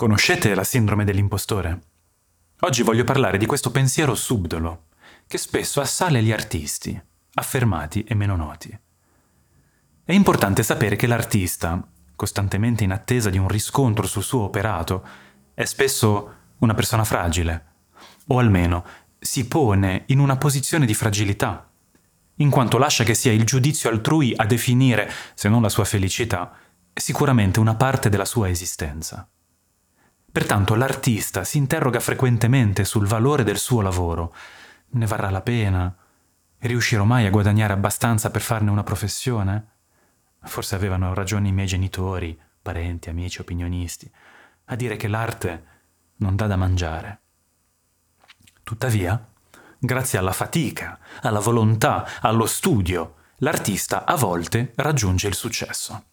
Conoscete la sindrome dell'impostore? Oggi voglio parlare di questo pensiero subdolo che spesso assale gli artisti, affermati e meno noti. È importante sapere che l'artista, costantemente in attesa di un riscontro sul suo operato, è spesso una persona fragile, o almeno si pone in una posizione di fragilità, in quanto lascia che sia il giudizio altrui a definire, se non la sua felicità, sicuramente una parte della sua esistenza. Pertanto l'artista si interroga frequentemente sul valore del suo lavoro. Ne varrà la pena? Riuscirò mai a guadagnare abbastanza per farne una professione? Forse avevano ragione i miei genitori, parenti, amici, opinionisti, a dire che l'arte non dà da mangiare. Tuttavia, grazie alla fatica, alla volontà, allo studio, l'artista a volte raggiunge il successo.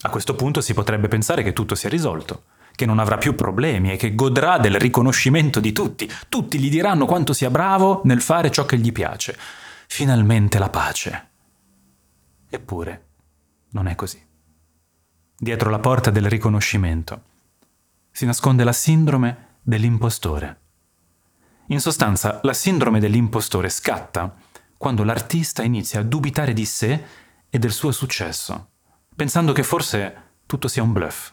A questo punto si potrebbe pensare che tutto sia risolto che non avrà più problemi e che godrà del riconoscimento di tutti. Tutti gli diranno quanto sia bravo nel fare ciò che gli piace. Finalmente la pace. Eppure, non è così. Dietro la porta del riconoscimento si nasconde la sindrome dell'impostore. In sostanza, la sindrome dell'impostore scatta quando l'artista inizia a dubitare di sé e del suo successo, pensando che forse tutto sia un bluff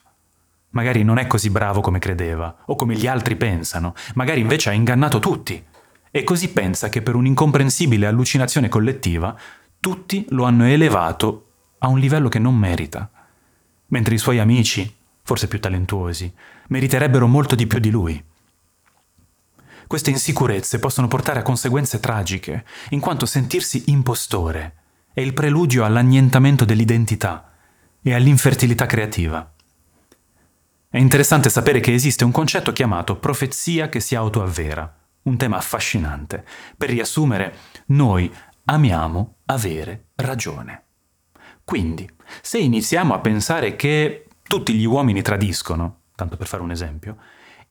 Magari non è così bravo come credeva, o come gli altri pensano, magari invece ha ingannato tutti. E così pensa che per un'incomprensibile allucinazione collettiva tutti lo hanno elevato a un livello che non merita, mentre i suoi amici, forse più talentuosi, meriterebbero molto di più di lui. Queste insicurezze possono portare a conseguenze tragiche, in quanto sentirsi impostore è il preludio all'annientamento dell'identità e all'infertilità creativa. È interessante sapere che esiste un concetto chiamato profezia che si autoavvera, un tema affascinante. Per riassumere, noi amiamo avere ragione. Quindi, se iniziamo a pensare che tutti gli uomini tradiscono, tanto per fare un esempio,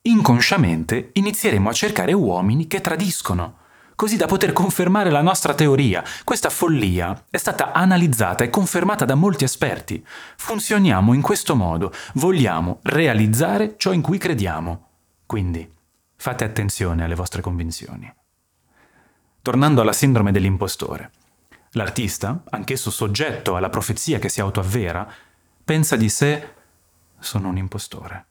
inconsciamente inizieremo a cercare uomini che tradiscono così da poter confermare la nostra teoria. Questa follia è stata analizzata e confermata da molti esperti. Funzioniamo in questo modo, vogliamo realizzare ciò in cui crediamo. Quindi fate attenzione alle vostre convinzioni. Tornando alla sindrome dell'impostore. L'artista, anch'esso soggetto alla profezia che si autoavvera, pensa di sé sono un impostore.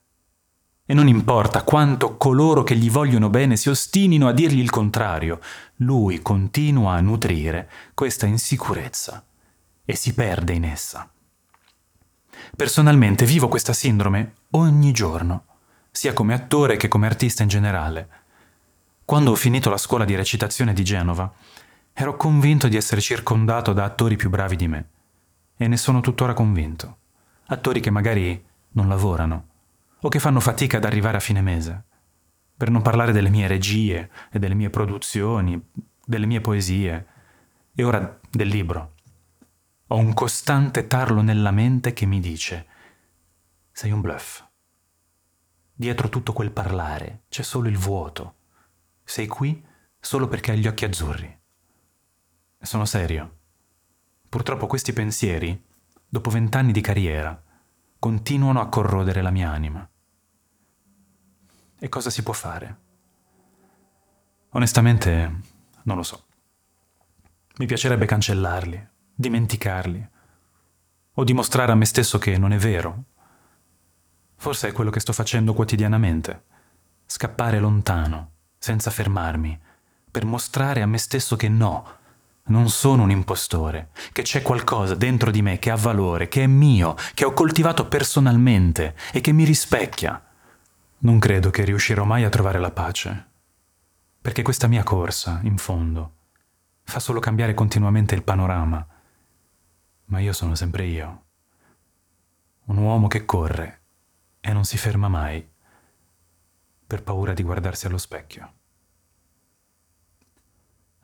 E non importa quanto coloro che gli vogliono bene si ostinino a dirgli il contrario, lui continua a nutrire questa insicurezza e si perde in essa. Personalmente vivo questa sindrome ogni giorno, sia come attore che come artista in generale. Quando ho finito la scuola di recitazione di Genova, ero convinto di essere circondato da attori più bravi di me. E ne sono tuttora convinto. Attori che magari non lavorano, o che fanno fatica ad arrivare a fine mese. Per non parlare delle mie regie e delle mie produzioni, delle mie poesie e ora del libro. Ho un costante tarlo nella mente che mi dice sei un bluff. Dietro tutto quel parlare c'è solo il vuoto. Sei qui solo perché hai gli occhi azzurri. Sono serio. Purtroppo questi pensieri, dopo vent'anni di carriera, continuano a corrodere la mia anima. E cosa si può fare? Onestamente, non lo so. Mi piacerebbe cancellarli, dimenticarli, o dimostrare a me stesso che non è vero. Forse è quello che sto facendo quotidianamente, scappare lontano, senza fermarmi, per mostrare a me stesso che no, non sono un impostore, che c'è qualcosa dentro di me che ha valore, che è mio, che ho coltivato personalmente e che mi rispecchia. Non credo che riuscirò mai a trovare la pace, perché questa mia corsa, in fondo, fa solo cambiare continuamente il panorama. Ma io sono sempre io, un uomo che corre e non si ferma mai, per paura di guardarsi allo specchio.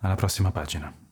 Alla prossima pagina.